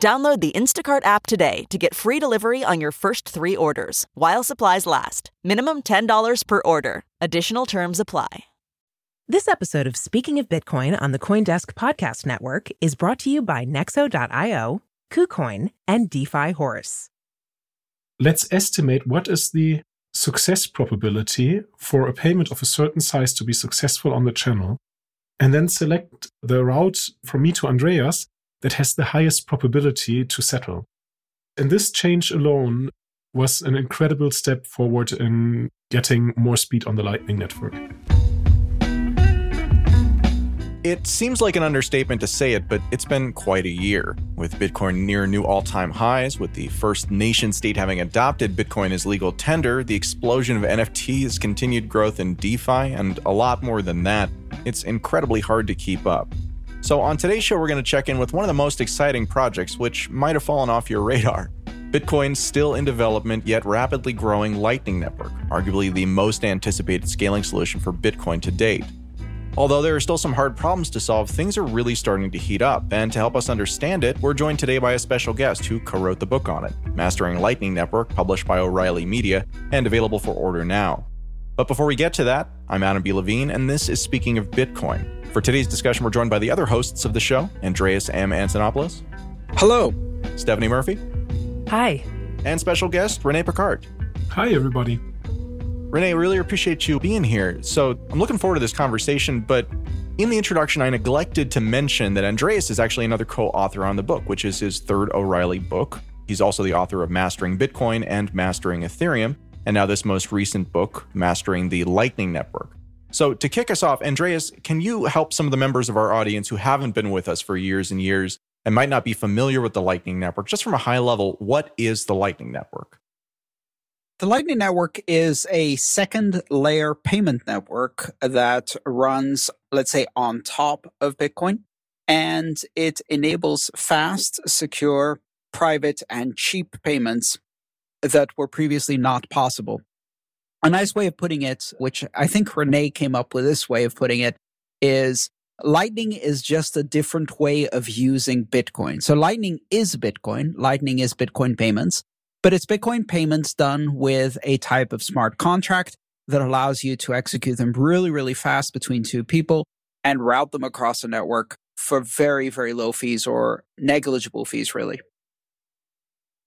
Download the Instacart app today to get free delivery on your first three orders while supplies last. Minimum $10 per order. Additional terms apply. This episode of Speaking of Bitcoin on the Coindesk Podcast Network is brought to you by Nexo.io, KuCoin, and DeFi Horse. Let's estimate what is the success probability for a payment of a certain size to be successful on the channel, and then select the route from me to Andreas that has the highest probability to settle. And this change alone was an incredible step forward in getting more speed on the Lightning Network. It seems like an understatement to say it, but it's been quite a year. With Bitcoin near new all time highs, with the first nation state having adopted Bitcoin as legal tender, the explosion of NFTs, continued growth in DeFi, and a lot more than that, it's incredibly hard to keep up. So, on today's show, we're going to check in with one of the most exciting projects, which might have fallen off your radar. Bitcoin's still in development, yet rapidly growing Lightning Network, arguably the most anticipated scaling solution for Bitcoin to date. Although there are still some hard problems to solve, things are really starting to heat up. And to help us understand it, we're joined today by a special guest who co wrote the book on it Mastering Lightning Network, published by O'Reilly Media and available for order now. But before we get to that, I'm Adam B. Levine, and this is Speaking of Bitcoin. For today's discussion, we're joined by the other hosts of the show Andreas M. Antonopoulos. Hello. Stephanie Murphy. Hi. And special guest, Renee Pickhardt. Hi, everybody. Renee, I really appreciate you being here. So I'm looking forward to this conversation, but in the introduction, I neglected to mention that Andreas is actually another co author on the book, which is his third O'Reilly book. He's also the author of Mastering Bitcoin and Mastering Ethereum, and now this most recent book, Mastering the Lightning Network. So, to kick us off, Andreas, can you help some of the members of our audience who haven't been with us for years and years and might not be familiar with the Lightning Network, just from a high level, what is the Lightning Network? The Lightning Network is a second layer payment network that runs, let's say, on top of Bitcoin. And it enables fast, secure, private, and cheap payments that were previously not possible. A nice way of putting it, which I think Renee came up with this way of putting it, is Lightning is just a different way of using Bitcoin. So Lightning is Bitcoin. Lightning is Bitcoin payments but it's Bitcoin payments done with a type of smart contract that allows you to execute them really, really fast between two people and route them across a network for very, very low fees or negligible fees, really.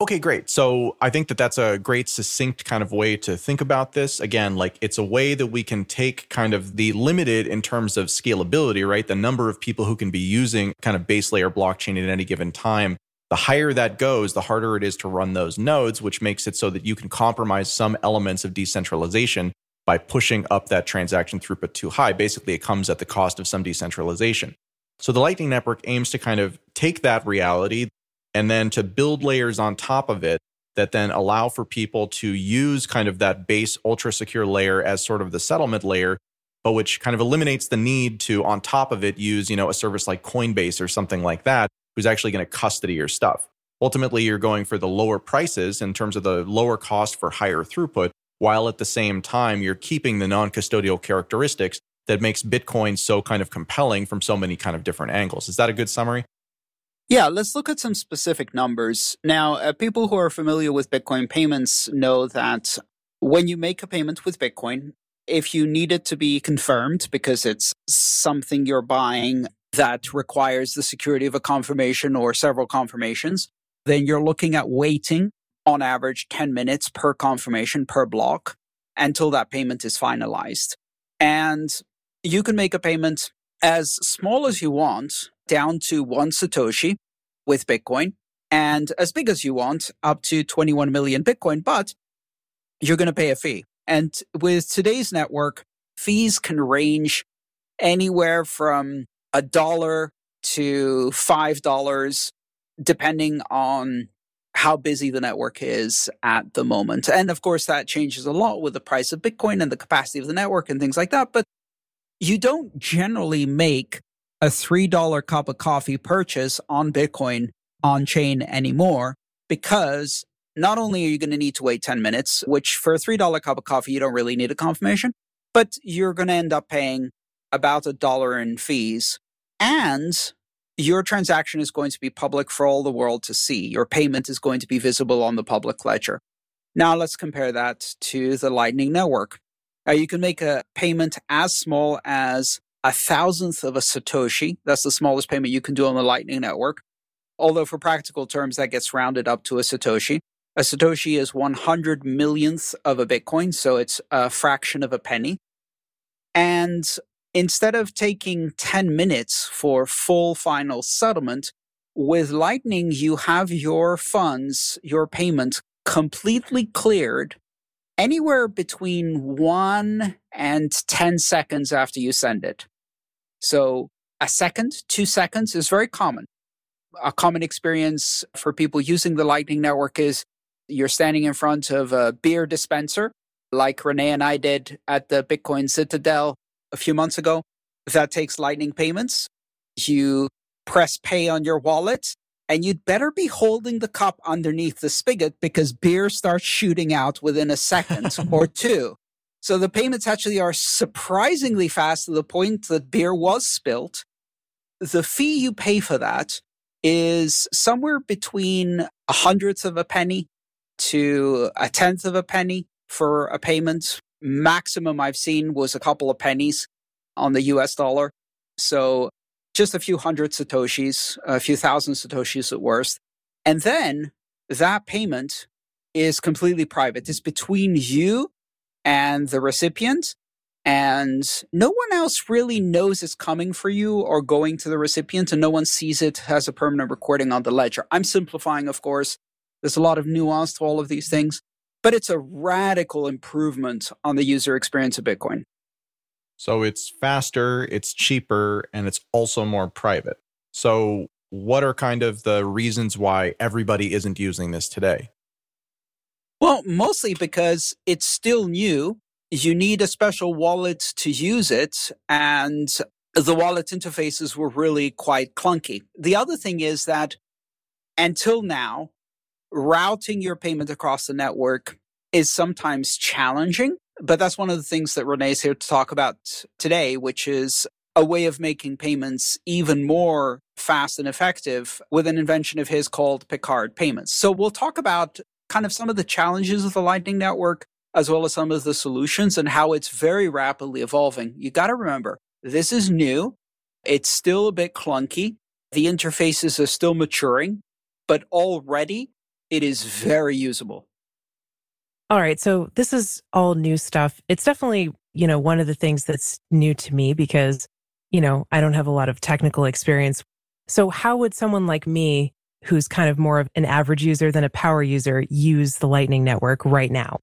Okay, great. So I think that that's a great, succinct kind of way to think about this. Again, like it's a way that we can take kind of the limited in terms of scalability, right? The number of people who can be using kind of base layer blockchain at any given time the higher that goes, the harder it is to run those nodes, which makes it so that you can compromise some elements of decentralization by pushing up that transaction throughput too high. Basically, it comes at the cost of some decentralization. So the Lightning Network aims to kind of take that reality and then to build layers on top of it that then allow for people to use kind of that base ultra secure layer as sort of the settlement layer but which kind of eliminates the need to on top of it use you know a service like coinbase or something like that who's actually going to custody your stuff. Ultimately, you're going for the lower prices in terms of the lower cost for higher throughput, while at the same time, you're keeping the non custodial characteristics that makes Bitcoin so kind of compelling from so many kind of different angles. Is that a good summary? Yeah, let's look at some specific numbers. Now, uh, people who are familiar with Bitcoin payments know that when you make a payment with Bitcoin, if you need it to be confirmed because it's something you're buying that requires the security of a confirmation or several confirmations, then you're looking at waiting on average 10 minutes per confirmation per block until that payment is finalized. And you can make a payment as small as you want, down to one Satoshi with Bitcoin, and as big as you want, up to 21 million Bitcoin, but you're going to pay a fee. And with today's network, fees can range anywhere from a dollar to five dollars, depending on how busy the network is at the moment. And of course, that changes a lot with the price of Bitcoin and the capacity of the network and things like that. But you don't generally make a $3 cup of coffee purchase on Bitcoin on chain anymore because not only are you going to need to wait 10 minutes, which for a $3 cup of coffee, you don't really need a confirmation, but you're going to end up paying about a dollar in fees. And your transaction is going to be public for all the world to see. Your payment is going to be visible on the public ledger. Now let's compare that to the Lightning Network. Uh, you can make a payment as small as a thousandth of a Satoshi. That's the smallest payment you can do on the Lightning Network. Although, for practical terms, that gets rounded up to a Satoshi. A Satoshi is 100 millionth of a Bitcoin, so it's a fraction of a penny. And instead of taking 10 minutes for full final settlement, with Lightning, you have your funds, your payment completely cleared anywhere between one and 10 seconds after you send it. So a second, two seconds is very common. A common experience for people using the Lightning Network is you're standing in front of a beer dispenser, like Renee and I did at the Bitcoin Citadel a few months ago. That takes Lightning payments. You press pay on your wallet, and you'd better be holding the cup underneath the spigot because beer starts shooting out within a second or two. So the payments actually are surprisingly fast to the point that beer was spilt. The fee you pay for that is somewhere between a hundredth of a penny to a tenth of a penny for a payment. Maximum I've seen was a couple of pennies on the US dollar. So just a few hundred Satoshis, a few thousand Satoshis at worst. And then that payment is completely private. It's between you and the recipient. And no one else really knows it's coming for you or going to the recipient, and no one sees it as a permanent recording on the ledger. I'm simplifying, of course. There's a lot of nuance to all of these things, but it's a radical improvement on the user experience of Bitcoin. So it's faster, it's cheaper, and it's also more private. So, what are kind of the reasons why everybody isn't using this today? Well, mostly because it's still new. You need a special wallet to use it, and the wallet interfaces were really quite clunky. The other thing is that until now, routing your payment across the network is sometimes challenging. But that's one of the things that Renee's here to talk about today, which is a way of making payments even more fast and effective with an invention of his called Pickhardt payments. So we'll talk about kind of some of the challenges of the Lightning Network, as well as some of the solutions and how it's very rapidly evolving. You got to remember, this is new. It's still a bit clunky. The interfaces are still maturing, but already it is very usable. All right. So this is all new stuff. It's definitely, you know, one of the things that's new to me because, you know, I don't have a lot of technical experience. So how would someone like me who's kind of more of an average user than a power user use the Lightning Network right now?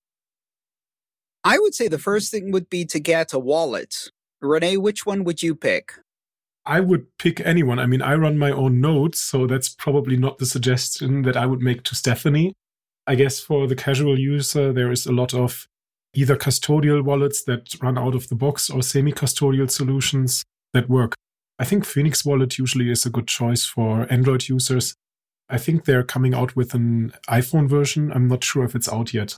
I would say the first thing would be to get a wallet. Renee, which one would you pick? I would pick anyone. I mean, I run my own nodes, so that's probably not the suggestion that I would make to Stephanie. I guess for the casual user, there is a lot of either custodial wallets that run out of the box or semi custodial solutions that work. I think Phoenix Wallet usually is a good choice for Android users. I think they're coming out with an iPhone version. I'm not sure if it's out yet.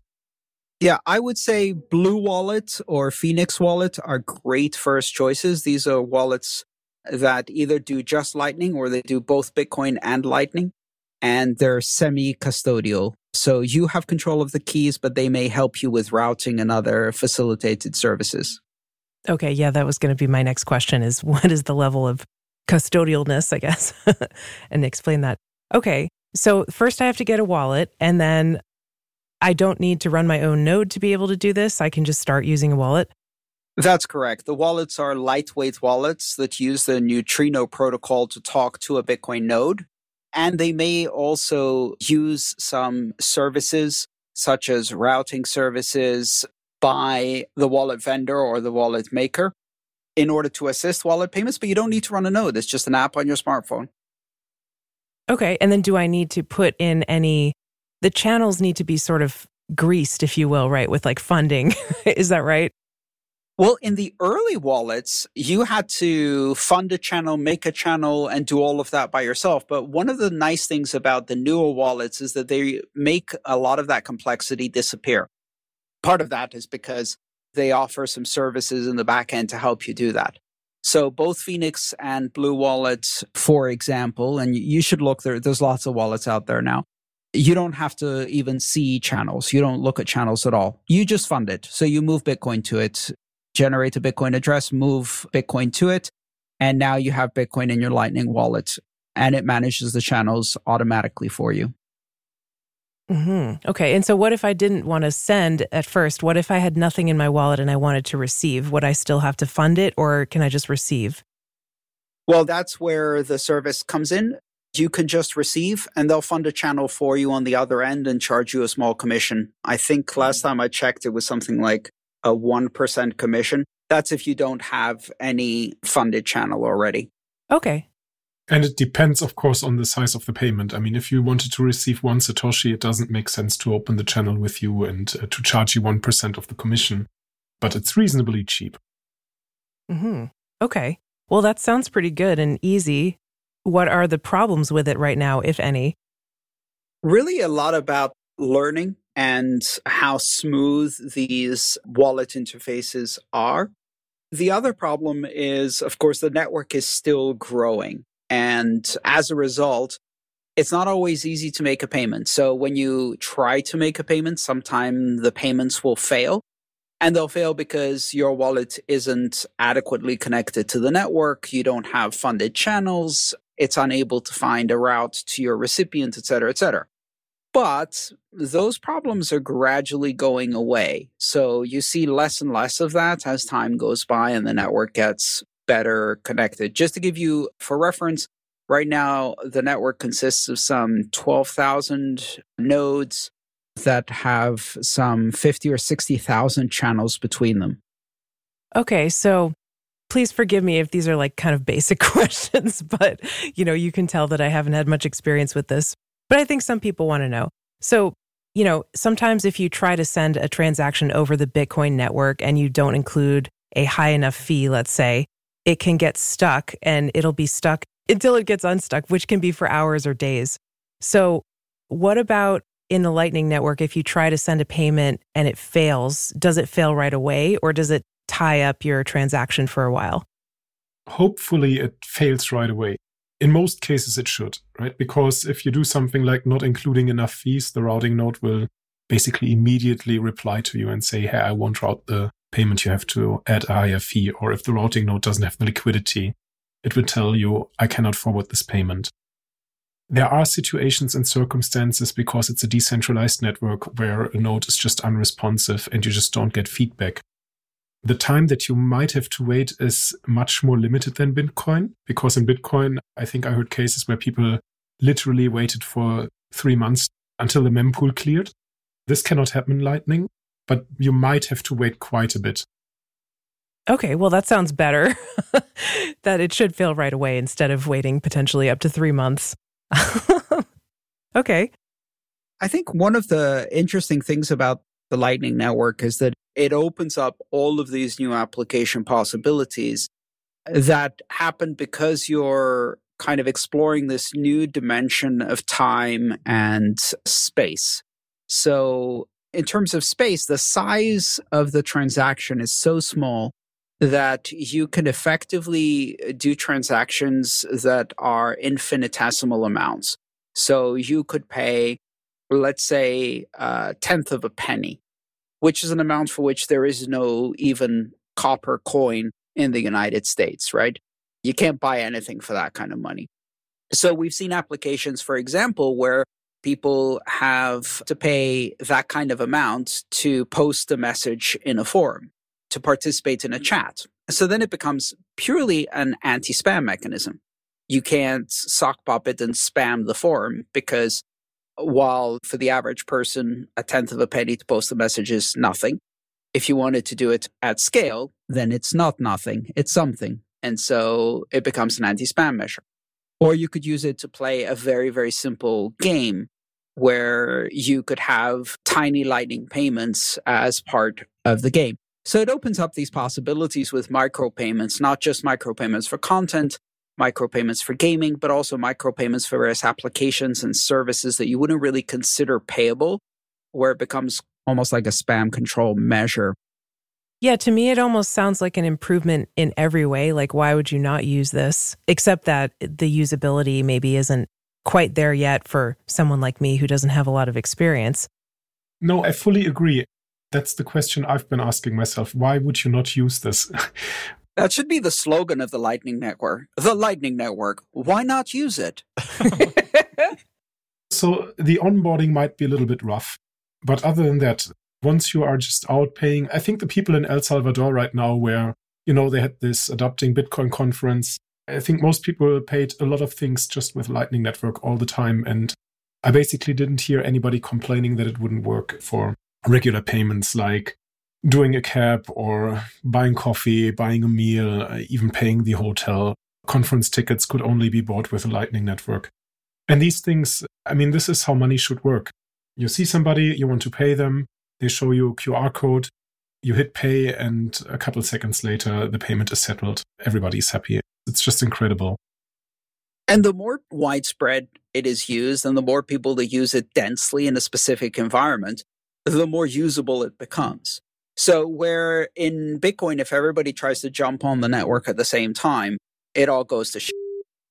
Yeah, I would say Blue Wallet or Phoenix Wallet are great first choices. These are wallets that either do just Lightning or they do both Bitcoin and Lightning, and they're semi custodial. So you have control of the keys, but they may help you with routing and other facilitated services. Okay, yeah, that was going to be my next question is what is the level of custodialness, I guess, and explain that. Okay. So first I have to get a wallet and then I don't need to run my own node to be able to do this. I can just start using a wallet. That's correct. The wallets are lightweight wallets that use the Neutrino protocol to talk to a Bitcoin node. And they may also use some services such as routing services by the wallet vendor or the wallet maker in order to assist wallet payments, but you don't need to run a node. It's just an app on your smartphone. Okay. And then do I need to put in any, the channels need to be sort of greased, if you will, right? With like funding. Is that right? Well, in the early wallets, you had to fund a channel, make a channel, and do all of that by yourself. But one of the nice things about the newer wallets is that they make a lot of that complexity disappear. Part of that is because they offer some services in the back end to help you do that. So both Phoenix and Blue Wallet, for example, and you should look there, there's lots of wallets out there now. You don't have to even see channels. You don't look at channels at all. You just fund it. So you move Bitcoin to it, generate a Bitcoin address, move Bitcoin to it. And now you have Bitcoin in your Lightning wallet and it manages the channels automatically for you. Mm-hmm. Okay. And so, what if I didn't want to send at first? What if I had nothing in my wallet and I wanted to receive? Would I still have to fund it or can I just receive? Well, that's where the service comes in. You can just receive and they'll fund a channel for you on the other end and charge you a small commission. I think last time I checked, it was something like a 1% commission. That's if you don't have any funded channel already. Okay. And it depends, of course, on the size of the payment. I mean, if you wanted to receive one Satoshi, it doesn't make sense to open the channel with you and uh, to charge you 1% of the commission, but it's reasonably cheap. hmm Okay. Well, that sounds pretty good and easy. What are the problems with it right now, if any? Really, a lot about learning and how smooth these wallet interfaces are. The other problem is, of course, the network is still growing. And as a result, it's not always easy to make a payment. So when you try to make a payment, sometimes the payments will fail. And they'll fail because your wallet isn't adequately connected to the network. You don't have funded channels. It's unable to find a route to your recipient, et cetera, et cetera. But those problems are gradually going away. So you see less and less of that as time goes by and the network gets better connected. Just to give you for reference, right now the network consists of some 12,000 nodes that have some 50 or 60,000 channels between them. Okay, so please forgive me if these are like kind of basic questions, but you know, you can tell that I haven't had much experience with this. But I think some people want to know. So, you know, sometimes if you try to send a transaction over the Bitcoin network and you don't include a high enough fee, let's say, it can get stuck and it'll be stuck until it gets unstuck, which can be for hours or days. So, what about in the Lightning Network? If you try to send a payment and it fails, does it fail right away or does it tie up your transaction for a while? Hopefully, it fails right away. In most cases, it should, right? Because if you do something like not including enough fees, the routing node will basically immediately reply to you and say, Hey, I won't route the payment, you have to add a higher fee. Or if the routing node doesn't have the liquidity, it will tell you, I cannot forward this payment. There are situations and circumstances because it's a decentralized network where a node is just unresponsive and you just don't get feedback. The time that you might have to wait is much more limited than Bitcoin because in Bitcoin, I think I heard cases where people literally waited for three months until the mempool cleared. This cannot happen in Lightning but you might have to wait quite a bit. Okay, well, that sounds better. that it should fail right away instead of waiting potentially up to three months. okay. I think one of the interesting things about the Lightning Network is that it opens up all of these new application possibilities that happen because you're kind of exploring this new dimension of time and space. So in terms of space, the size of the transaction is so small that you can effectively uh, do transactions that are infinitesimal amounts. So you could pay, let's say, a tenth of a penny, which is an amount for which there is no even copper coin in the United States, right? You can't buy anything for that kind of money. So we've seen applications, for example, where people have to pay that kind of amount to post a message in a forum, to participate in a chat. So then it becomes purely an anti spam mechanism. You can't sock pop it and spam the forum because while for the average person, a tenth of a penny to post a message is nothing. If you wanted to do it at scale, then it's not nothing, it's something. And so it becomes an anti spam measure. Or you could use it to play a very, very simple game where you could have tiny lightning payments as part of the game. So it opens up these possibilities with micropayments, not just micropayments for content, micropayments for gaming, but also micropayments for various applications and services that you wouldn't really consider payable, where it becomes almost like a spam control measure. Yeah, to me, it almost sounds like an improvement in every way. Like, why would you not use this? Except that the usability maybe isn't quite there yet for someone like me who doesn't have a lot of experience. No, I fully agree. That's the question I've been asking myself. Why would you not use this? That should be the slogan of the Lightning Network. The Lightning Network. Why not use it? so the onboarding might be a little bit rough. But other than that, once you are just out paying, I think the people in El Salvador right now, where, you know, they had this adopting Bitcoin conference, I think most people paid a lot of things just with Lightning Network all the time. And I basically didn't hear anybody complaining that it wouldn't work for regular payments like doing a cab or buying coffee, buying a meal, even paying the hotel. Conference tickets could only be bought with a Lightning Network. And these things, I mean, this is how money should work. You see somebody, you want to pay them, they show you a QR code, you hit pay, and a couple seconds later, the payment is settled. Everybody's happy. It's just incredible. And the more widespread it is used and the more people that use it densely in a specific environment, the more usable it becomes. So, where in Bitcoin, if everybody tries to jump on the network at the same time, it all goes to shit.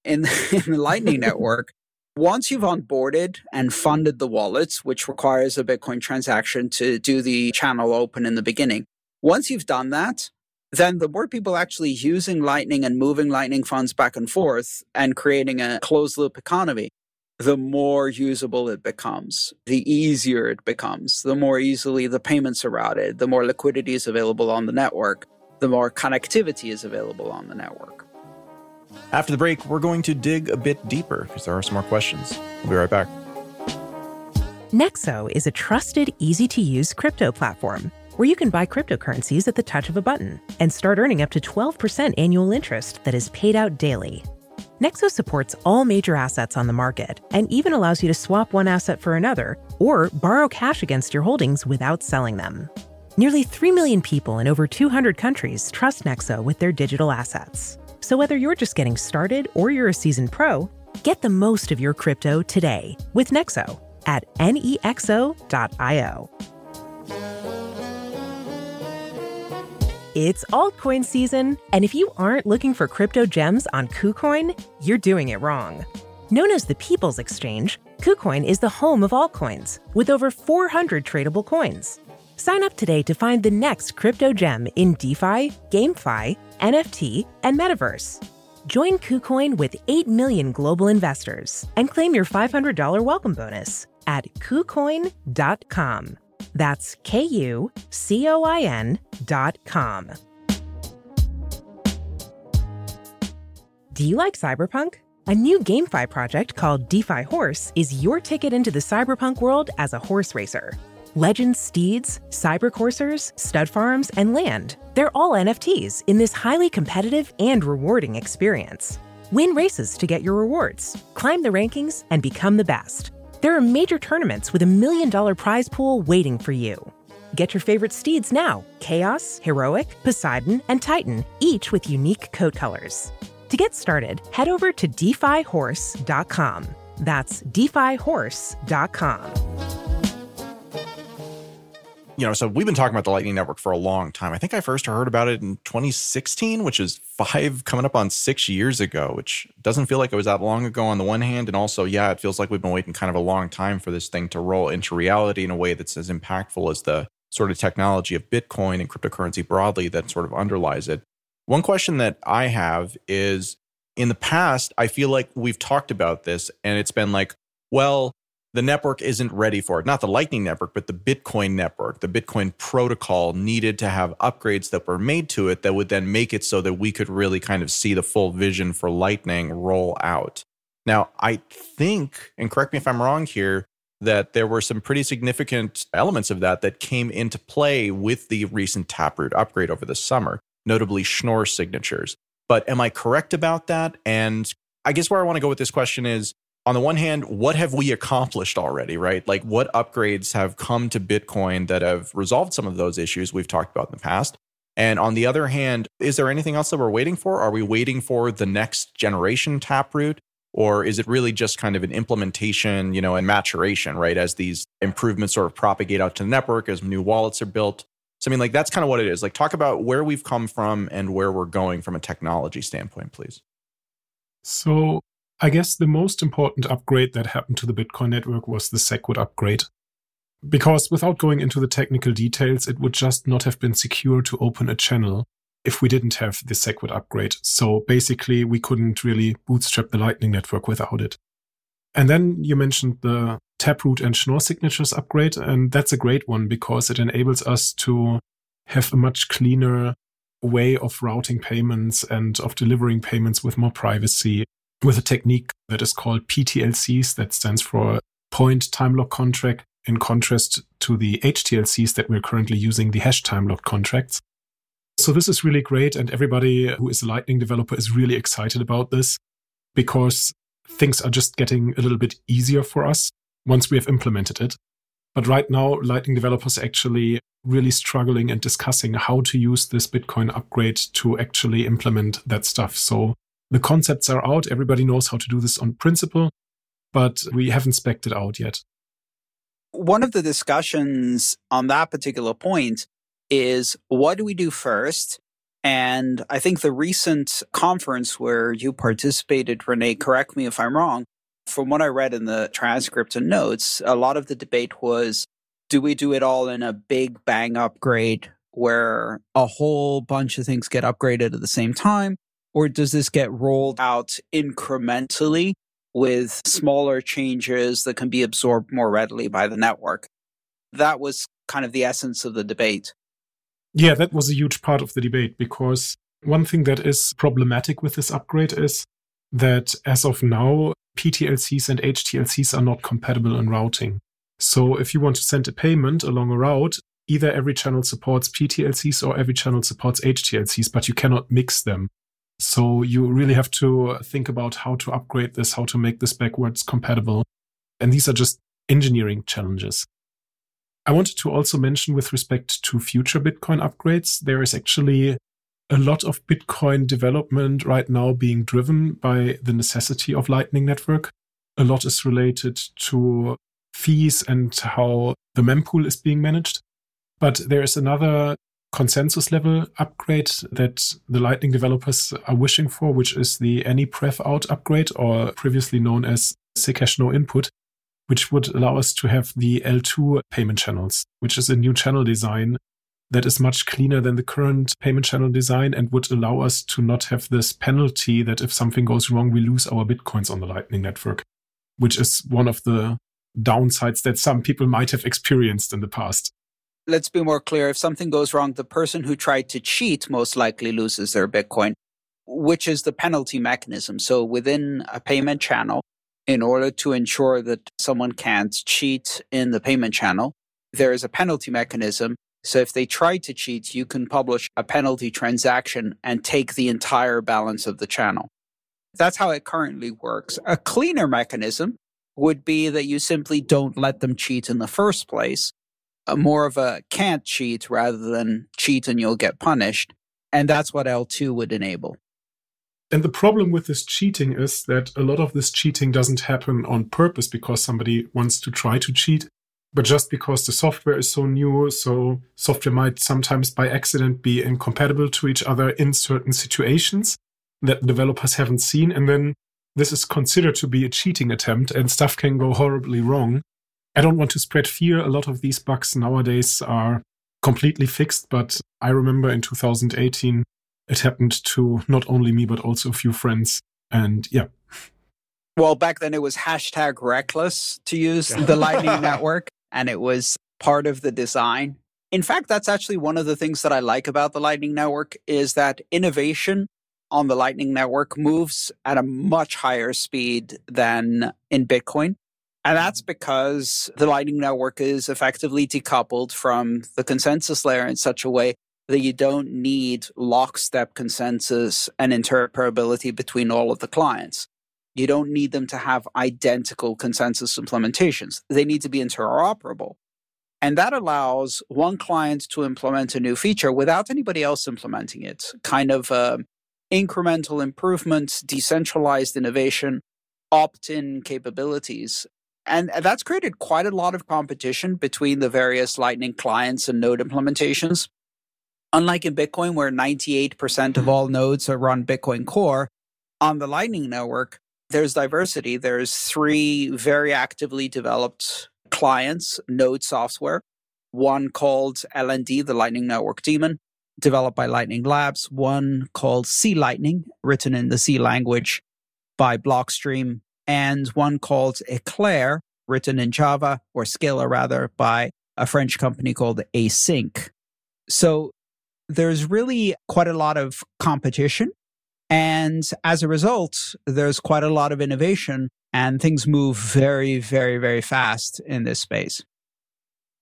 In, in the Lightning Network, once you've onboarded and funded the wallets, which requires a Bitcoin transaction to do the channel open in the beginning, once you've done that, then the more people actually using Lightning and moving Lightning funds back and forth and creating a closed loop economy, the more usable it becomes, the easier it becomes, the more easily the payments are routed, the more liquidity is available on the network, the more connectivity is available on the network. After the break, we're going to dig a bit deeper because there are some more questions. We'll be right back. Nexo is a trusted, easy to use crypto platform where you can buy cryptocurrencies at the touch of a button and start earning up to 12% annual interest that is paid out daily. Nexo supports all major assets on the market and even allows you to swap one asset for another or borrow cash against your holdings without selling them. Nearly 3 million people in over 200 countries trust Nexo with their digital assets. So whether you're just getting started or you're a seasoned pro, get the most of your crypto today with Nexo at nexo.io. It's altcoin season, and if you aren't looking for crypto gems on KuCoin, you're doing it wrong. Known as the People's Exchange, KuCoin is the home of altcoins, with over 400 tradable coins. Sign up today to find the next crypto gem in DeFi, GameFi, NFT, and Metaverse. Join KuCoin with 8 million global investors and claim your $500 welcome bonus at KuCoin.com. That's K U C O I N dot com. Do you like cyberpunk? A new GameFi project called DeFi Horse is your ticket into the cyberpunk world as a horse racer. Legends steeds, cyber coursers, stud farms, and land. They're all NFTs in this highly competitive and rewarding experience. Win races to get your rewards, climb the rankings, and become the best. There are major tournaments with a million dollar prize pool waiting for you. Get your favorite steeds now Chaos, Heroic, Poseidon, and Titan, each with unique coat colors. To get started, head over to defihorse.com. That's defihorse.com you know, so we've been talking about the Lightning Network for a long time. I think I first heard about it in 2016, which is five coming up on six years ago, which doesn't feel like it was that long ago on the one hand. And also, yeah, it feels like we've been waiting kind of a long time for this thing to roll into reality in a way that's as impactful as the sort of technology of Bitcoin and cryptocurrency broadly that sort of underlies it. One question that I have is in the past, I feel like we've talked about this and it's been like, well, the network isn't ready for it. Not the Lightning Network, but the Bitcoin network, the Bitcoin protocol needed to have upgrades that were made to it that would then make it so that we could really kind of see the full vision for Lightning roll out. Now, I think, and correct me if I'm wrong here, that there were some pretty significant elements of that that came into play with the recent Taproot upgrade over the summer, notably Schnorr signatures. But am I correct about that? And I guess where I want to go with this question is on the one hand, what have we accomplished already, right? Like what upgrades have come to Bitcoin that have resolved some of those issues we've talked about in the past? And on the other hand, is there anything else that we're waiting for? Are we waiting for the next generation Taproot? Or is it really just kind of an implementation, you know, and maturation, right? As these improvements sort of propagate out to the network, as new wallets are built. So, I mean, like, that's kind of what it is. Like, talk about where we've come from and where we're going from a technology standpoint, please. So, I guess the most important upgrade that happened to the Bitcoin network was the SegWit upgrade. Because without going into the technical details, it would just not have been secure to open a channel if we didn't have the SegWit upgrade. So basically, we couldn't really bootstrap the Lightning Network without it. And then you mentioned the Taproot and Schnorr signatures upgrade, and that's a great one because it enables us to have a much cleaner way of routing payments and of delivering payments with more privacy with a technique that is called PTLCs, that stands for Point Time Lock Contract, in contrast to the HTLCs that we're currently using, the hash time lock contracts. So this is really great. And everybody who is a Lightning developer is really excited about this because things are just getting a little bit easier for us once we have implemented it. But right now, Lightning developers are actually really struggling and discussing how to use this Bitcoin upgrade to actually implement that stuff. So the concepts are out. Everybody knows how to do this on principle, but we haven't spec'd it out yet. One of the discussions on that particular point is what do we do first? And I think the recent conference where you participated, Rene, correct me if I'm wrong. From what I read in the transcript and notes, a lot of the debate was do we do it all in a big bang upgrade where a whole bunch of things get upgraded at the same time? Or does this get rolled out incrementally with smaller changes that can be absorbed more readily by the network? That was kind of the essence of the debate. Yeah, that was a huge part of the debate because one thing that is problematic with this upgrade is that as of now, PTLCs and HTLCs are not compatible in routing. So if you want to send a payment along a route, either every channel supports PTLCs or every channel supports HTLCs, but you cannot mix them. So you really have to think about how to upgrade this, how to make this backwards compatible. And these are just engineering challenges. I wanted to also mention with respect to future Bitcoin upgrades, there is actually a lot of Bitcoin development right now being driven by the necessity of Lightning Network. A lot is related to fees and how the mempool is being managed. But there is another consensus level upgrade that the Lightning developers are wishing for, which is the ANYPREVOUT upgrade, or previously known as SIGHASH NOINPUT, which would allow us to have the eltoo payment channels, which is a new channel design that is much cleaner than the current payment channel design and would allow us to not have this penalty that if something goes wrong, we lose our bitcoins on the Lightning Network, which is one of the downsides that some people might have experienced in the past let's be more clear. If something goes wrong, the person who tried to cheat most likely loses their Bitcoin, which is the penalty mechanism. So within a payment channel, in order to ensure that someone can't cheat in the payment channel, there is a penalty mechanism. So if they try to cheat, you can publish a penalty transaction and take the entire balance of the channel. That's how it currently works. A cleaner mechanism would be that you simply don't let them cheat in the first place more of a can't cheat rather than cheat and you'll get punished. And that's what eltoo would enable. And the problem with this cheating is that a lot of this cheating doesn't happen on purpose because somebody wants to try to cheat, but just because the software is so new. So software might sometimes by accident be incompatible to each other in certain situations that developers haven't seen. And then this is considered to be a cheating attempt and stuff can go horribly wrong. I don't want to spread fear. A lot of these bugs nowadays are completely fixed, but I remember in 2018, it happened to not only me, but also a few friends. And yeah. Well, back then it was hashtag reckless to use the Lightning Network, and it was part of the design. In fact, that's actually one of the things that I like about the Lightning Network is that innovation on the Lightning Network moves at a much higher speed than in Bitcoin. And that's because the Lightning Network is effectively decoupled from the consensus layer in such a way that you don't need lockstep consensus and interoperability between all of the clients. You don't need them to have identical consensus implementations. They need to be interoperable. And that allows one client to implement a new feature without anybody else implementing it. Kind of uh, incremental improvements, decentralized innovation, opt in capabilities. And that's created quite a lot of competition between the various Lightning clients and node implementations. Unlike in Bitcoin, where 98% of mm-hmm. all nodes are run Bitcoin Core, on the Lightning Network, there's diversity. There's three very actively developed clients, node software. One called LND, the Lightning Network Daemon, developed by Lightning Labs. One called C Lightning, written in the C language by Blockstream. And one called Eclair, written in Java, or Scala rather, by a French company called ACINQ. So there's really quite a lot of competition. And as a result, there's quite a lot of innovation and things move very, very, very fast in this space.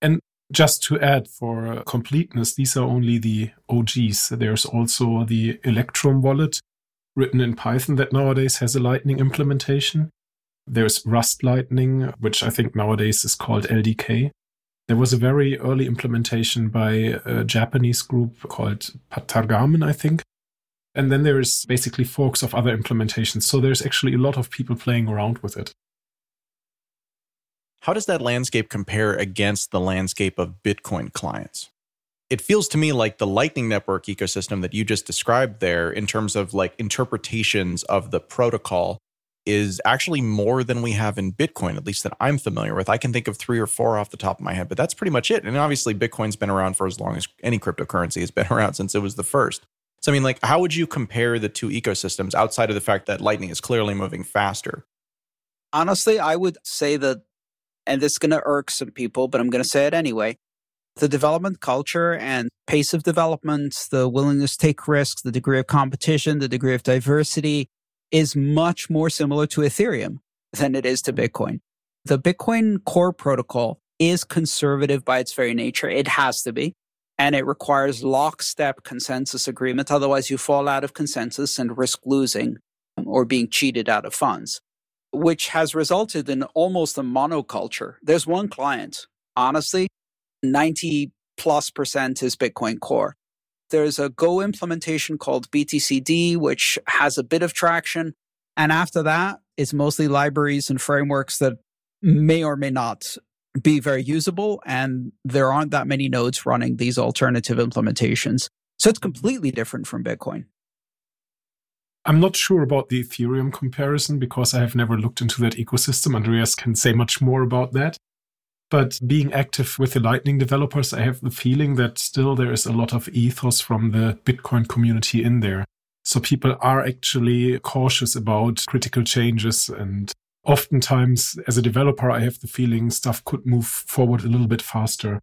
And just to add for completeness, these are only the OGs. There's also the Electrum wallet written in Python that nowadays has a Lightning implementation. There's Rust Lightning, which I think nowadays is called LDK. There was a very early implementation by a Japanese group called Ptarmigan, I think. And then there's basically forks of other implementations. So there's actually a lot of people playing around with it. How does that landscape compare against the landscape of Bitcoin clients? It feels to me like the Lightning Network ecosystem that you just described there, in terms of like interpretations of the protocol, is actually more than we have in Bitcoin, at least that I'm familiar with. I can think of three or four off the top of my head, but that's pretty much it. And obviously, Bitcoin's been around for as long as any cryptocurrency has been around since it was the first. So, I mean, like, how would you compare the two ecosystems outside of the fact that Lightning is clearly moving faster? Honestly, I would say that, and this is going to irk some people, but I'm going to say it anyway. The development culture and pace of development, the willingness to take risks, the degree of competition, the degree of diversity, is much more similar to Ethereum than it is to Bitcoin. The Bitcoin core protocol is conservative by its very nature. It has to be. And it requires lockstep consensus agreement. Otherwise, you fall out of consensus and risk losing um, or being cheated out of funds, which has resulted in almost a monoculture. There's one client. Honestly, 90 plus percent is Bitcoin core. There's a Go implementation called BTCD, which has a bit of traction. And after that, it's mostly libraries and frameworks that may or may not be very usable. And there aren't that many nodes running these alternative implementations. So it's completely different from Bitcoin. I'm not sure about the Ethereum comparison because I have never looked into that ecosystem. Andreas can say much more about that. But being active with the Lightning developers, I have the feeling that still there is a lot of ethos from the Bitcoin community in there. So people are actually cautious about critical changes. And oftentimes, as a developer, I have the feeling stuff could move forward a little bit faster.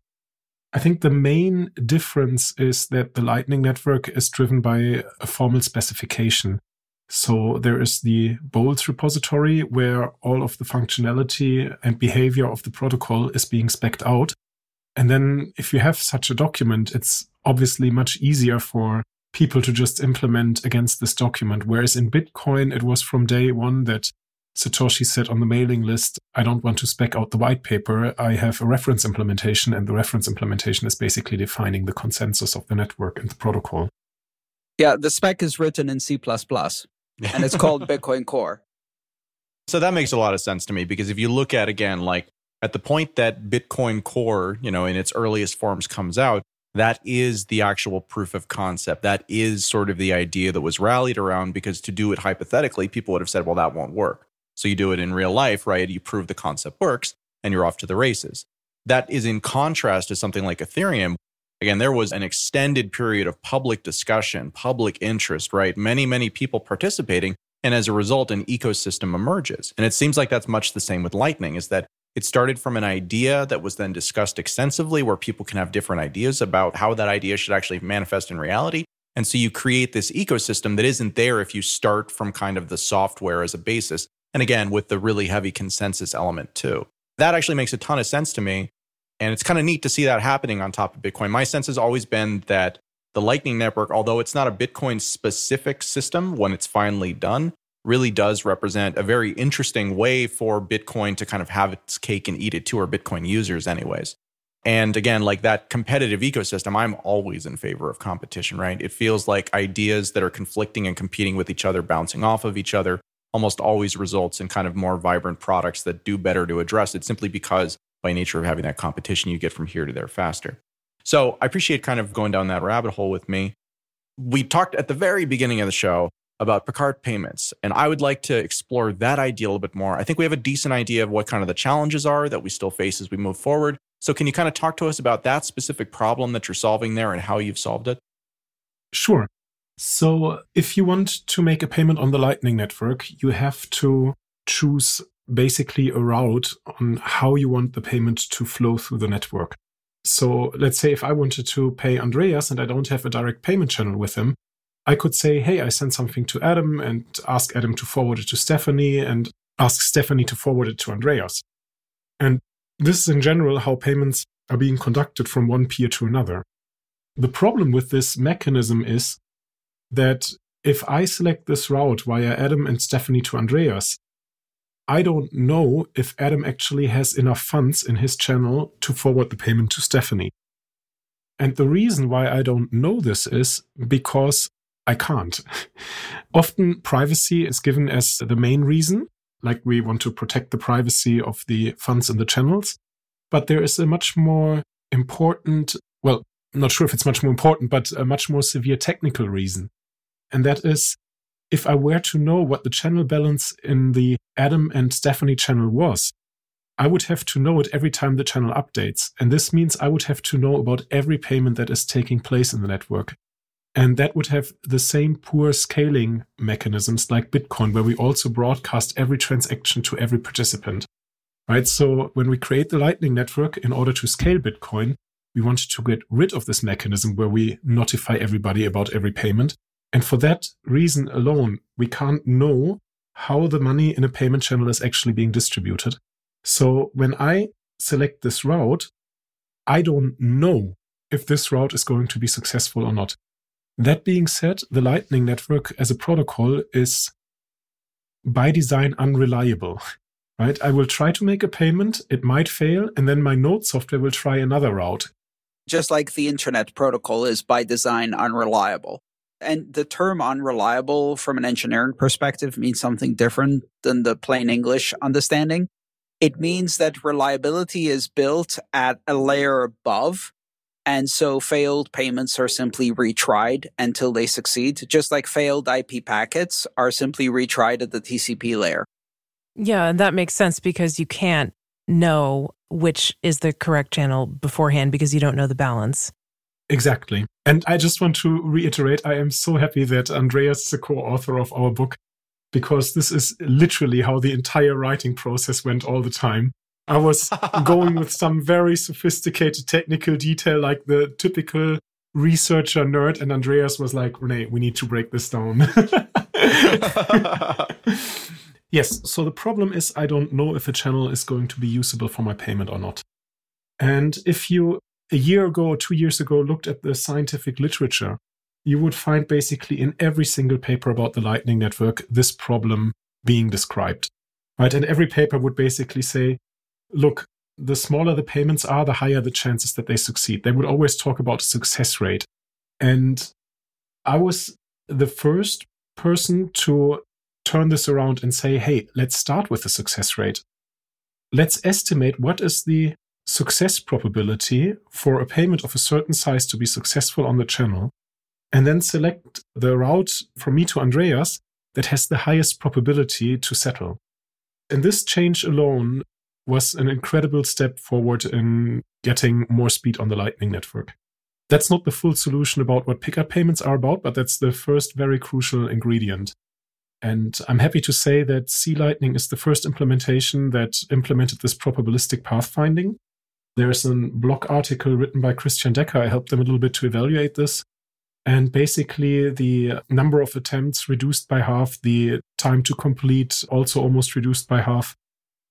I think the main difference is that the Lightning Network is driven by a formal specification. So there is the BOLTs repository where all of the functionality and behavior of the protocol is being specced out. And then if you have such a document, it's obviously much easier for people to just implement against this document. Whereas in Bitcoin, it was from day one that Satoshi said on the mailing list, I don't want to spec out the white paper. I have a reference implementation, and the reference implementation is basically defining the consensus of the network and the protocol. Yeah, the spec is written in C and it's called Bitcoin Core. So that makes a lot of sense to me because if you look at again, like at the point that Bitcoin Core, you know, in its earliest forms comes out, that is the actual proof of concept. That is sort of the idea that was rallied around because to do it hypothetically, people would have said, well, that won't work. So you do it in real life, right? You prove the concept works and you're off to the races. That is in contrast to something like Ethereum, Again, there was an extended period of public discussion, public interest, right? Many, many people participating. And as a result, an ecosystem emerges. And it seems like that's much the same with Lightning, is that it started from an idea that was then discussed extensively, where people can have different ideas about how that idea should actually manifest in reality. And so you create this ecosystem that isn't there if you start from kind of the software as a basis. And again, with the really heavy consensus element too. That actually makes a ton of sense to me. And it's kind of neat to see that happening on top of Bitcoin. My sense has always been that the Lightning Network, although it's not a Bitcoin specific system when it's finally done, really does represent a very interesting way for Bitcoin to kind of have its cake and eat it too, or Bitcoin users, anyways. And again, like that competitive ecosystem, I'm always in favor of competition, right? It feels like ideas that are conflicting and competing with each other, bouncing off of each other, almost always results in kind of more vibrant products that do better to address it simply because by nature of having that competition, you get from here to there faster. So I appreciate kind of going down that rabbit hole with me. We talked at the very beginning of the show about Pickhardt payments, and I would like to explore that idea a little bit more. I think we have a decent idea of what kind of the challenges are that we still face as we move forward. So, can you kind of talk to us about that specific problem that you're solving there and how you've solved it? Sure. So, if you want to make a payment on the Lightning Network, you have to choose basically a route on how you want the payment to flow through the network. So, let's say if I wanted to pay Andreas and I don't have a direct payment channel with him, I could say, hey, I sent something to Adam and ask Adam to forward it to Stephanie and ask Stephanie to forward it to Andreas. And this is in general how payments are being conducted from one peer to another. The problem with this mechanism is that if I select this route via Adam and Stephanie to Andreas, I don't know if Adam actually has enough funds in his channel to forward the payment to Stephanie. And the reason why I don't know this is because I can't. Often privacy is given as the main reason, like we want to protect the privacy of the funds in the channels. But there is a much more important, well, not sure if it's much more important, but a much more severe technical reason. And that is if I were to know what the channel balance in the Adam and Stephanie channel was, I would have to know it every time the channel updates. And this means I would have to know about every payment that is taking place in the network. And that would have the same poor scaling mechanisms like Bitcoin, where we also broadcast every transaction to every participant. Right. So when we create the Lightning Network in order to scale Bitcoin, we wanted to get rid of this mechanism where we notify everybody about every payment. And for that reason alone, we can't know how the money in a payment channel is actually being distributed. So when I select this route, I don't know if this route is going to be successful or not. That being said, the Lightning Network as a protocol is by design unreliable. Right? I will try to make a payment, it might fail, and then my node software will try another route. Just like the internet protocol is by design unreliable. And the term unreliable from an engineering perspective means something different than the plain English understanding. It means that reliability is built at a layer above and so failed payments are simply retried until they succeed, just like failed IP packets are simply retried at the TCP layer. Yeah, and that makes sense because you can't know which is the correct channel beforehand because you don't know the balance. Exactly. And I just want to reiterate I am so happy that Andreas is a co author of our book because this is literally how the entire writing process went all the time. I was going with some very sophisticated technical detail, like the typical researcher nerd, and Andreas was like, Renee, we need to break this down. yes, so the problem is I don't know if a channel is going to be usable for my payment or not. And if you a year ago or two years ago looked at the scientific literature, you would find basically in every single paper about the Lightning Network this problem being described. Right? And every paper would basically say look, the smaller the payments are, the higher the chances that they succeed. They would always talk about success rate. And I was the first person to turn this around and say, hey, let's start with the success rate. Let's estimate what is the success probability for a payment of a certain size to be successful on the channel, and then select the route from me to Andreas that has the highest probability to settle. And this change alone was an incredible step forward in getting more speed on the Lightning Network. That's not the full solution about what Pickhardt payments are about, but that's the first very crucial ingredient. And I'm happy to say that C Lightning is the first implementation that implemented this probabilistic pathfinding. There's a blog article written by Christian Decker. I helped them a little bit to evaluate this. And basically, the number of attempts reduced by half, the time to complete also almost reduced by half,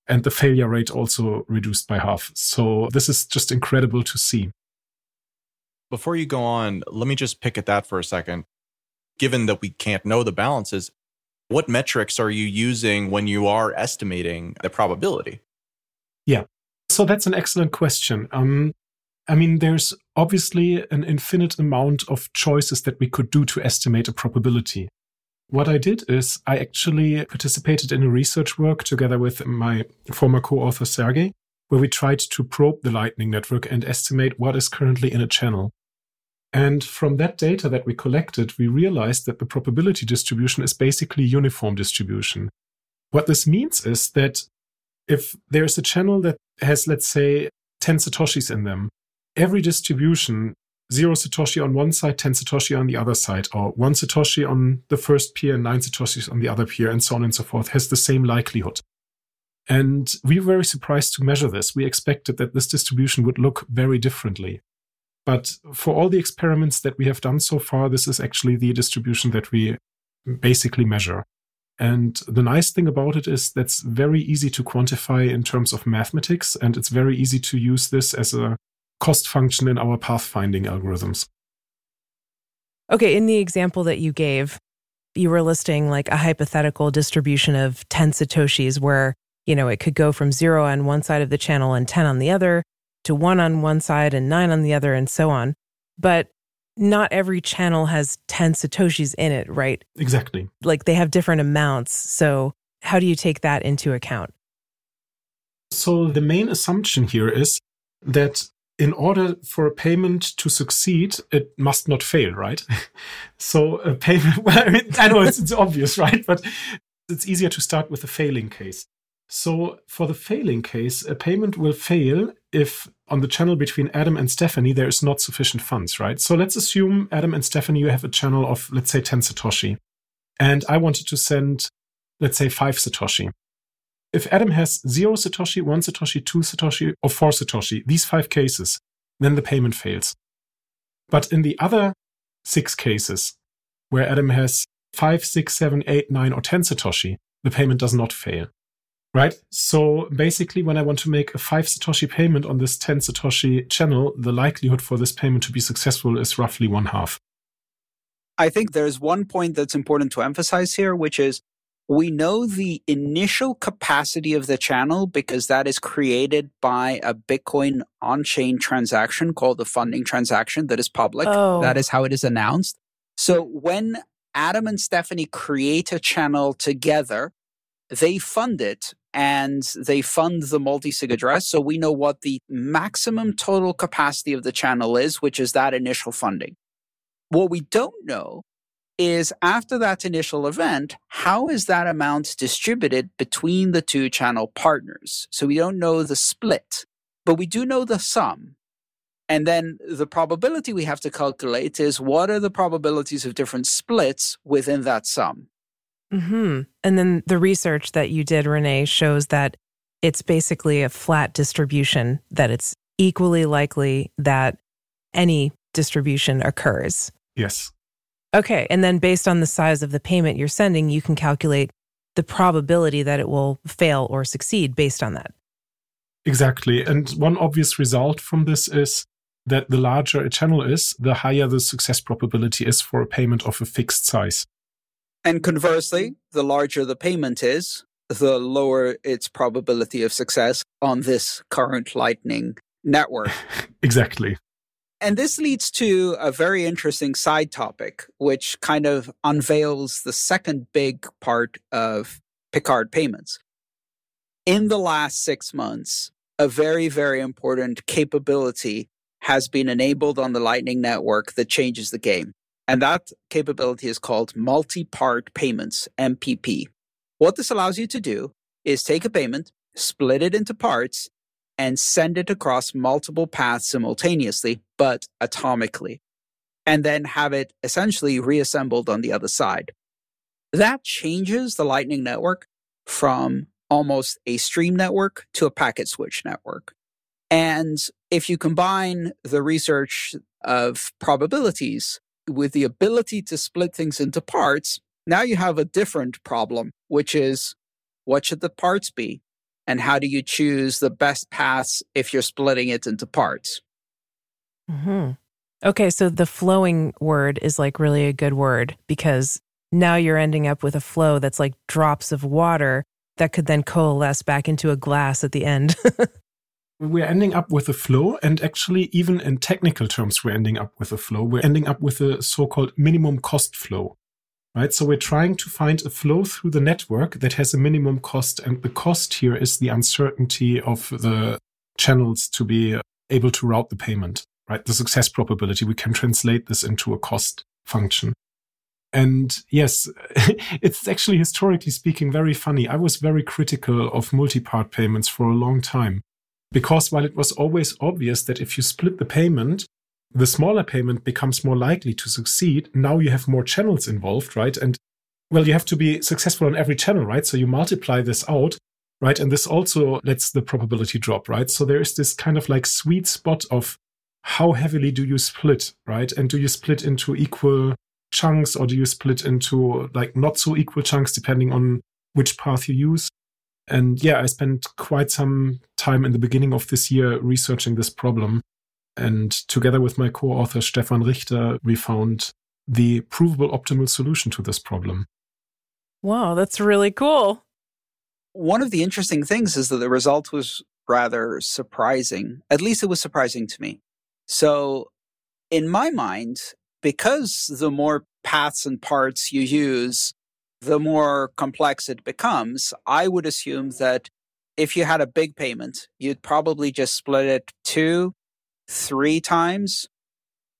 and the failure rate also reduced by half. So, this is just incredible to see. Before you go on, let me just pick at that for a second. Given that we can't know the balances, what metrics are you using when you are estimating the probability? Yeah. So that's an excellent question. Um, I mean, there's obviously an infinite amount of choices that we could do to estimate a probability. What I did is I actually participated in a research work together with my former co-author Sergey, where we tried to probe the Lightning Network and estimate what is currently in a channel. And from that data that we collected, we realized that the probability distribution is basically uniform distribution. What this means is that if there's a channel that has, let's say, 10 Satoshis in them, every distribution, zero Satoshi on one side, 10 Satoshi on the other side, or one Satoshi on the first peer and nine Satoshis on the other peer, and so on and so forth, has the same likelihood. And we were very surprised to measure this. We expected that this distribution would look very differently. But for all the experiments that we have done so far, this is actually the distribution that we basically measure. And the nice thing about it is that's very easy to quantify in terms of mathematics, and it's very easy to use this as a cost function in our pathfinding algorithms. Okay, in the example that you gave, you were listing like a hypothetical distribution of 10 Satoshis where, you know, it could go from zero on one side of the channel and 10 on the other to one on one side and nine on the other and so on. But not every channel has 10 Satoshis in it, right? Exactly. Like they have different amounts. So, how do you take that into account? So, the main assumption here is that in order for a payment to succeed, it must not fail, right? so, a payment, well, I, mean, I know it's, it's obvious, right? But it's easier to start with a failing case. So, for the failing case, a payment will fail if on the channel between Adam and Stephanie there is not sufficient funds, right? So, let's assume Adam and Stephanie, you have a channel of, let's say, 10 Satoshi. And I wanted to send, let's say, 5 Satoshi. If Adam has 0 Satoshi, 1 Satoshi, 2 Satoshi, or 4 Satoshi, these five cases, then the payment fails. But in the other six cases, where Adam has 5, 6, 7, 8, 9, or 10 Satoshi, the payment does not fail right? So basically, when I want to make a five Satoshi payment on this 10 Satoshi channel, the likelihood for this payment to be successful is roughly one half. I think there's one point that's important to emphasize here, which is we know the initial capacity of the channel because that is created by a Bitcoin on chain transaction called the funding transaction that is public. Oh. That is how it is announced. So when Adam and Stephanie create a channel together, they fund it and they fund the multi-sig address. So we know what the maximum total capacity of the channel is, which is that initial funding. What we don't know is after that initial event, how is that amount distributed between the two channel partners? So we don't know the split, but we do know the sum. And then the probability we have to calculate is what are the probabilities of different splits within that sum? Hmm And then the research that you did, Renee, shows that it's basically a flat distribution, that it's equally likely that any distribution occurs. Yes. Okay. And then based on the size of the payment you're sending, you can calculate the probability that it will fail or succeed based on that. Exactly. And one obvious result from this is that the larger a channel is, the higher the success probability is for a payment of a fixed size. And conversely, the larger the payment is, the lower its probability of success on this current Lightning network. exactly. And this leads to a very interesting side topic, which kind of unveils the second big part of Pickhardt payments. In the last six months, a very, very important capability has been enabled on the Lightning Network that changes the game. And that capability is called multi part payments, MPP. What this allows you to do is take a payment, split it into parts, and send it across multiple paths simultaneously, but atomically, and then have it essentially reassembled on the other side. That changes the Lightning Network from almost a stream network to a packet switch network. And if you combine the research of probabilities with the ability to split things into parts, now you have a different problem, which is what should the parts be? And how do you choose the best paths if you're splitting it into parts? Mm-hmm. Okay, so the flowing word is like really a good word because now you're ending up with a flow that's like drops of water that could then coalesce back into a glass at the end. we're ending up with a flow, and actually, even in technical terms, we're ending up with a flow. We're ending up with a so called minimum cost flow. Right, so we're trying to find a flow through the network that has a minimum cost, and the cost here is the uncertainty of the channels to be able to route the payment right? The success probability. We can translate this into a cost function. And yes, it's actually historically speaking very funny. I was very critical of multi-part payments for a long time because while it was always obvious that if you split the payment, the smaller payment becomes more likely to succeed. Now you have more channels involved, right? And well, you have to be successful on every channel, right? So you multiply this out, right? And this also lets the probability drop, right? So there is this kind of like sweet spot of how heavily do you split, right? And do you split into equal chunks or do you split into like not so equal chunks depending on which path you use? And yeah, I spent quite some time in the beginning of this year researching this problem. And together with my co author, Stefan Richter, we found the provable optimal solution to this problem. Wow, that's really cool. One of the interesting things is that the result was rather surprising. At least it was surprising to me. So, in my mind, because the more paths and parts you use, the more complex it becomes, I would assume that if you had a big payment, you'd probably just split it two, three times,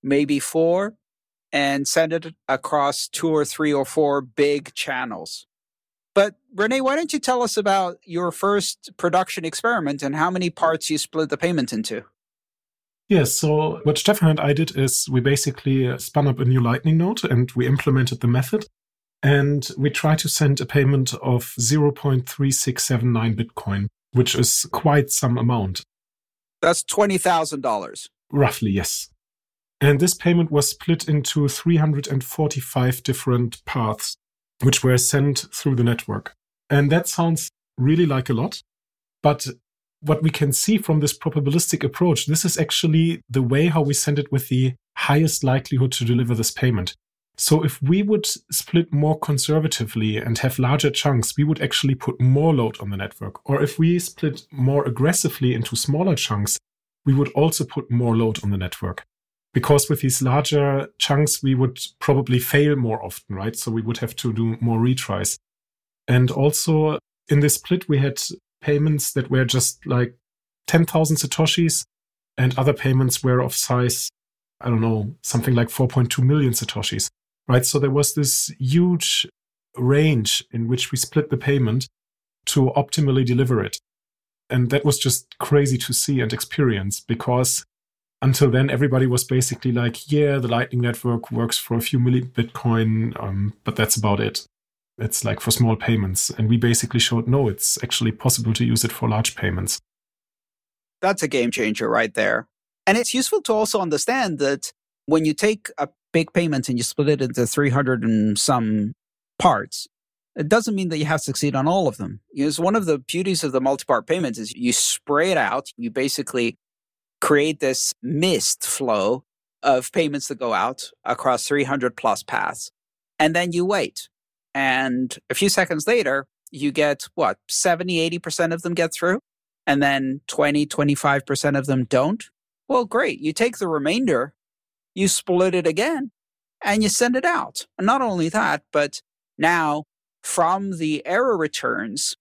maybe four, and send it across two or three or four big channels. But Renee, why don't you tell us about your first production experiment and how many parts you split the payment into? Yes. So what Stefan and I did is we basically spun up a new Lightning node and we implemented the method. And we try to send a payment of 0.3679 Bitcoin, which is quite some amount. That's $20,000. Roughly, yes. And this payment was split into 345 different paths, which were sent through the network. And that sounds really like a lot. But what we can see from this probabilistic approach, this is actually the way how we send it with the highest likelihood to deliver this payment. So if we would split more conservatively and have larger chunks, we would actually put more load on the network. Or if we split more aggressively into smaller chunks, we would also put more load on the network. Because with these larger chunks, we would probably fail more often, right? So we would have to do more retries. And also in this split, we had payments that were just like 10,000 Satoshis, and other payments were of size, I don't know, something like 4.2 million Satoshis, right? So there was this huge range in which we split the payment to optimally deliver it. And that was just crazy to see and experience because until then, everybody was basically like, yeah, the Lightning Network works for a few million Bitcoin, um, but that's about it. It's like for small payments. And we basically showed no, it's actually possible to use it for large payments. That's a game changer right there. And it's useful to also understand that when you take a big payments and you split it into 300 and some parts, it doesn't mean that you have to succeed on all of them. Because one of the beauties of the multi-part payments is you spray it out. You basically create this mist flow of payments that go out across 300 plus paths. And then you wait. And a few seconds later, you get what, 70, 80% of them get through, and then 20, 25% of them don't. Well, great. You take the remainder, you split it again, and you send it out. And not only that, but now from the error returns,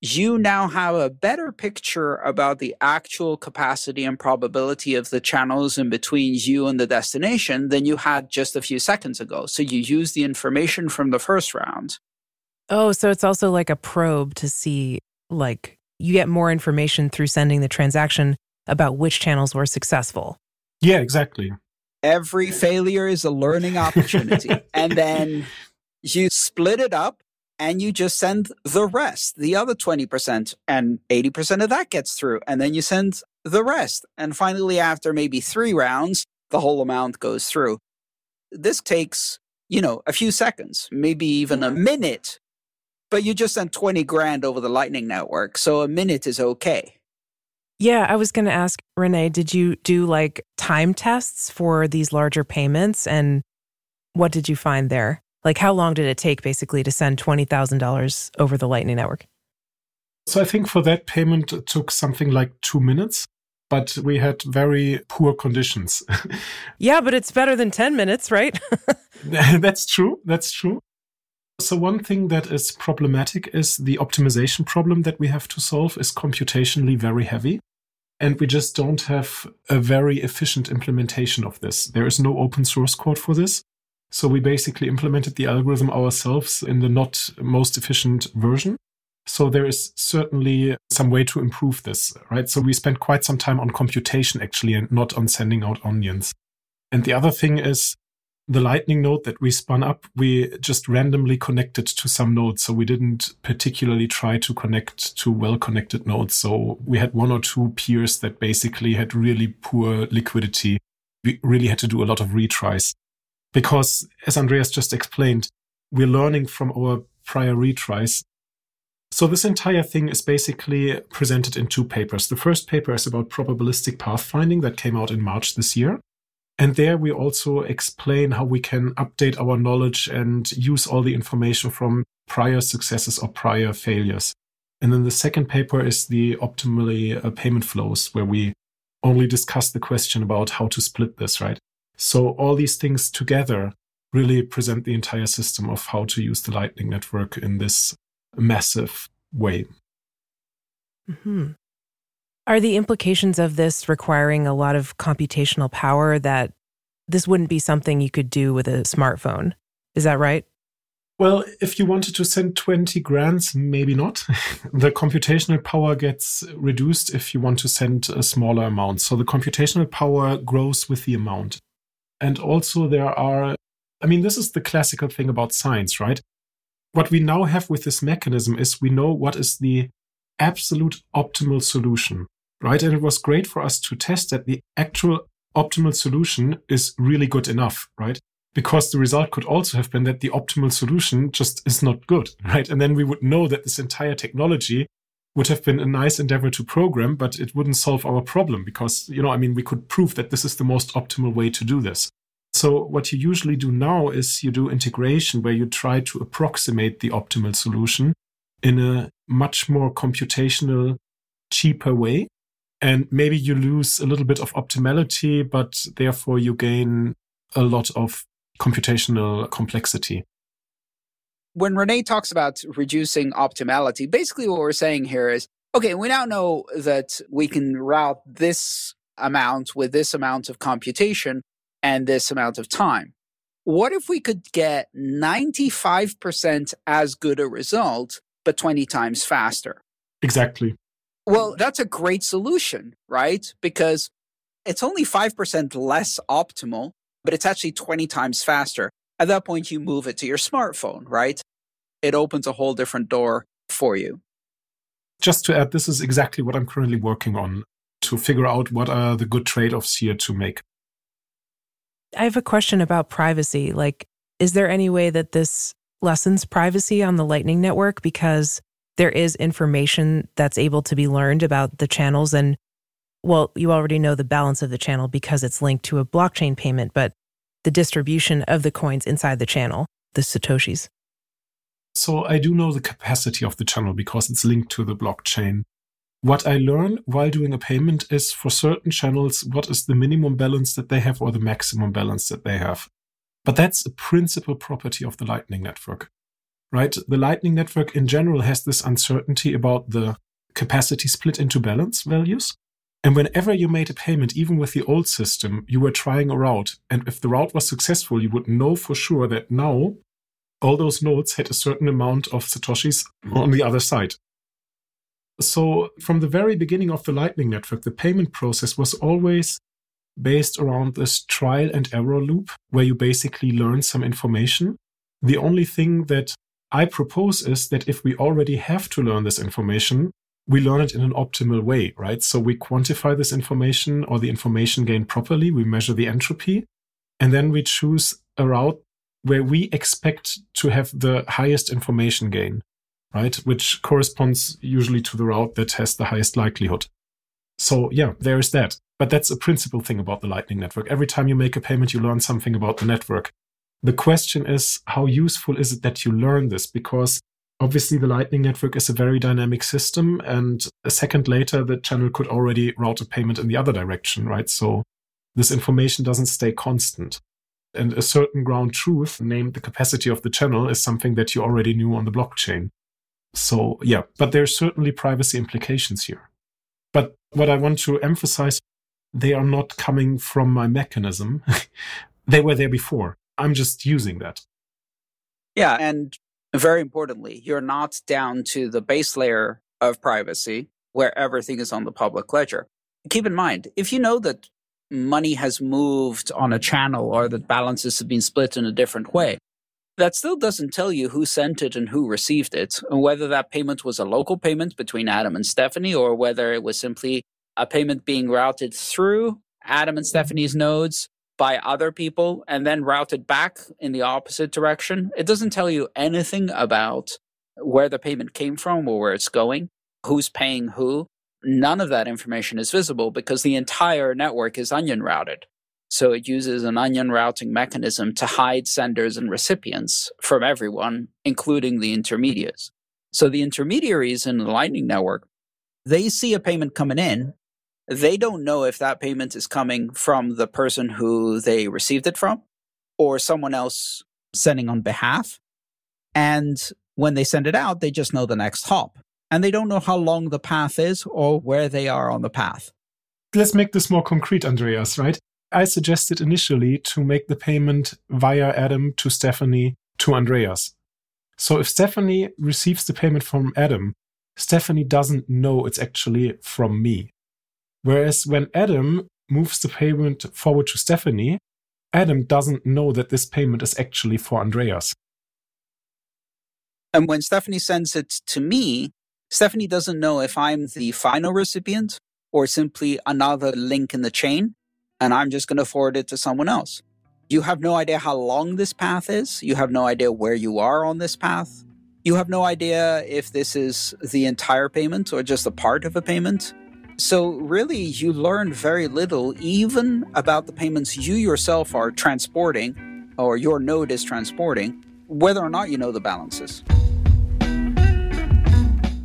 you now have a better picture about the actual capacity and probability of the channels in between you and the destination than you had just a few seconds ago. So you use the information from the first round. Oh, so it's also like a probe to see, like, you get more information through sending the transaction about which channels were successful. Yeah, exactly. Every failure is a learning opportunity. and then you split it up and you just send the rest, the other 20%, and 80% of that gets through. And then you send the rest. And finally, after maybe three rounds, the whole amount goes through. This takes, you know, a few seconds, maybe even a minute, but you just sent 20 grand over the Lightning Network. So a minute is okay. Yeah, I was going to ask Renee, did you do like time tests for these larger payments? And what did you find there? Like, how long did it take basically to send $20,000 over the Lightning Network? So I think for that payment, it took something like two minutes, but we had very poor conditions. yeah, but it's better than 10 minutes, right? That's true. That's true. So one thing that is problematic is the optimization problem that we have to solve is computationally very heavy. And we just don't have a very efficient implementation of this. There is no open source code for this. So we basically implemented the algorithm ourselves in the not most efficient version. So there is certainly some way to improve this, right? So we spent quite some time on computation actually and not on sending out onions. And the other thing is the lightning node that we spun up, we just randomly connected to some nodes. So we didn't particularly try to connect to well connected nodes. So we had one or two peers that basically had really poor liquidity. We really had to do a lot of retries because as Andreas just explained, we're learning from our prior retries. So this entire thing is basically presented in two papers. The first paper is about probabilistic pathfinding that came out in March this year. And there we also explain how we can update our knowledge and use all the information from prior successes or prior failures. And then the second paper is the optimally uh, payment flows, where we only discuss the question about how to split this, right? So all these things together really present the entire system of how to use the Lightning Network in this massive way. Mm-hmm. Are the implications of this requiring a lot of computational power that this wouldn't be something you could do with a smartphone? Is that right? Well, if you wanted to send 20 grants, maybe not. the computational power gets reduced if you want to send a smaller amount. So the computational power grows with the amount. And also, there are, I mean, this is the classical thing about science, right? What we now have with this mechanism is we know what is the absolute optimal solution, right? And it was great for us to test that the actual optimal solution is really good enough, right? Because the result could also have been that the optimal solution just is not good, right? And then we would know that this entire technology would have been a nice endeavor to program, but it wouldn't solve our problem because, you know, I mean, we could prove that this is the most optimal way to do this. So what you usually do now is you do integration where you try to approximate the optimal solution in a much more computational, cheaper way. And maybe you lose a little bit of optimality, but therefore you gain a lot of computational complexity when Renee talks about reducing optimality, basically what we're saying here is okay, we now know that we can route this amount with this amount of computation and this amount of time. What if we could get 95% as good a result, but 20 times faster? Exactly. Well, mm. that's a great solution, right? Because it's only 5% less optimal, but it's actually 20 times faster. At that point, you move it to your smartphone, right? It opens a whole different door for you. Just to add, this is exactly what I'm currently working on to figure out what are the good trade offs here to make. I have a question about privacy. Like, is there any way that this lessens privacy on the Lightning Network? Because there is information that's able to be learned about the channels. And, well, you already know the balance of the channel because it's linked to a blockchain payment, but the distribution of the coins inside the channel, the Satoshis. So I do know the capacity of the channel because it's linked to the blockchain. What I learn while doing a payment is for certain channels, what is the minimum balance that they have or the maximum balance that they have. But that's a principal property of the Lightning Network, right? The Lightning Network in general has this uncertainty about the capacity split into balance values. And whenever you made a payment, even with the old system, you were trying a route. And if the route was successful, you would know for sure that now all those nodes had a certain amount of Satoshis on the other side. So, from the very beginning of the Lightning Network, the payment process was always based around this trial and error loop where you basically learn some information. The only thing that I propose is that if we already have to learn this information, we learn it in an optimal way, right? So we quantify this information or the information gain properly, we measure the entropy, and then we choose a route where we expect to have the highest information gain, right? Which corresponds usually to the route that has the highest likelihood. So yeah, there is that. But that's a principal thing about the Lightning Network. Every time you make a payment, you learn something about the network. The question is, how useful is it that you learn this? Because obviously the Lightning Network is a very dynamic system. And a second later, the channel could already route a payment in the other direction, right? So this information doesn't stay constant. And a certain ground truth, named the capacity of the channel, is something that you already knew on the blockchain. So, yeah, but there's certainly privacy implications here. But what I want to emphasize, they are not coming from my mechanism. they were there before. I'm just using that. Yeah. And very importantly, you're not down to the base layer of privacy where everything is on the public ledger. Keep in mind, if you know that money has moved on a channel or that balances have been split in a different way. That still doesn't tell you who sent it and who received it, and whether that payment was a local payment between Adam and Stephanie, or whether it was simply a payment being routed through Adam and mm-hmm. Stephanie's nodes by other people and then routed back in the opposite direction. It doesn't tell you anything about where the payment came from or where it's going, who's paying who none of that information is visible because the entire network is onion routed. So it uses an onion routing mechanism to hide senders and recipients from everyone, including the intermediaries. So the intermediaries in the Lightning Network, they see a payment coming in. They don't know if that payment is coming from the person who they received it from or someone else sending on behalf. And when they send it out, they just know the next hop and they don't know how long the path is or where they are on the path. Let's make this more concrete, Andreas, right? I suggested initially to make the payment via Adam to Stephanie to Andreas. So if Stephanie receives the payment from Adam, Stephanie doesn't know it's actually from me. Whereas when Adam moves the payment forward to Stephanie, Adam doesn't know that this payment is actually for Andreas. And when Stephanie sends it to me, Stephanie doesn't know if I'm the final recipient or simply another link in the chain, and I'm just going to forward it to someone else. You have no idea how long this path is. You have no idea where you are on this path. You have no idea if this is the entire payment or just a part of a payment. So, really, you learn very little, even about the payments you yourself are transporting or your node is transporting, whether or not you know the balances.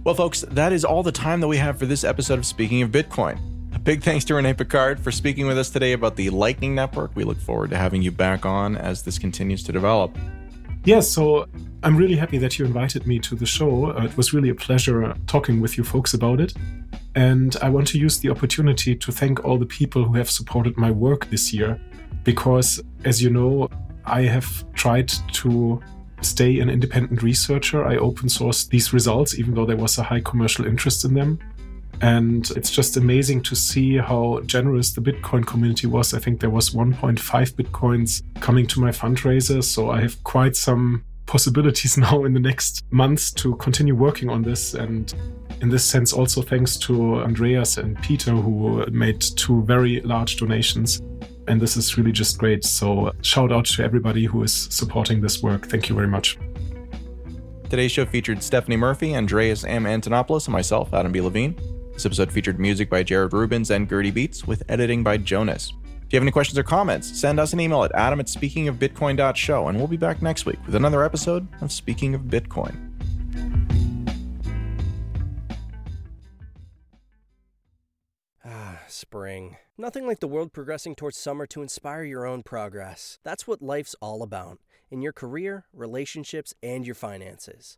Well, folks, that is all the time that we have for this episode of Speaking of Bitcoin. A big thanks to Rene Pickhardt for speaking with us today about the Lightning Network. We look forward to having you back on as this continues to develop. Yes, so I'm really happy that you invited me to the show. Uh, it was really a pleasure talking with you folks about it. And I want to use the opportunity to thank all the people who have supported my work this year. Because, as you know, I have tried to stay an independent researcher. I open sourced these results, even though there was a high commercial interest in them. And it's just amazing to see how generous the Bitcoin community was. I think there was 1.5 Bitcoins coming to my fundraiser. So I have quite some possibilities now in the next months to continue working on this. And in this sense, also thanks to Andreas and Peter, who made two very large donations and this is really just great. So, shout out to everybody who is supporting this work. Thank you very much. Today's show featured Stephanie Murphy, Andreas M. Antonopoulos, and myself, Adam B. Levine. This episode featured music by Jared Rubens and Gertie Beats, with editing by Jonas. If you have any questions or comments, send us an email at adam at speakingofbitcoin.show, and we'll be back next week with another episode of Speaking of Bitcoin. Ah, spring. Nothing like the world progressing towards summer to inspire your own progress. That's what life's all about in your career, relationships, and your finances.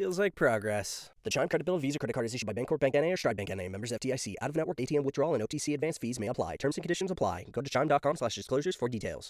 Feels like progress. The Chime Credit Builder Visa Credit Card is issued by Bancorp Bank NA or Stride Bank NA. Members FDIC. Of network ATM withdrawal and OTC advance fees may apply. Terms and conditions apply. Go to chime.com slash disclosures for details.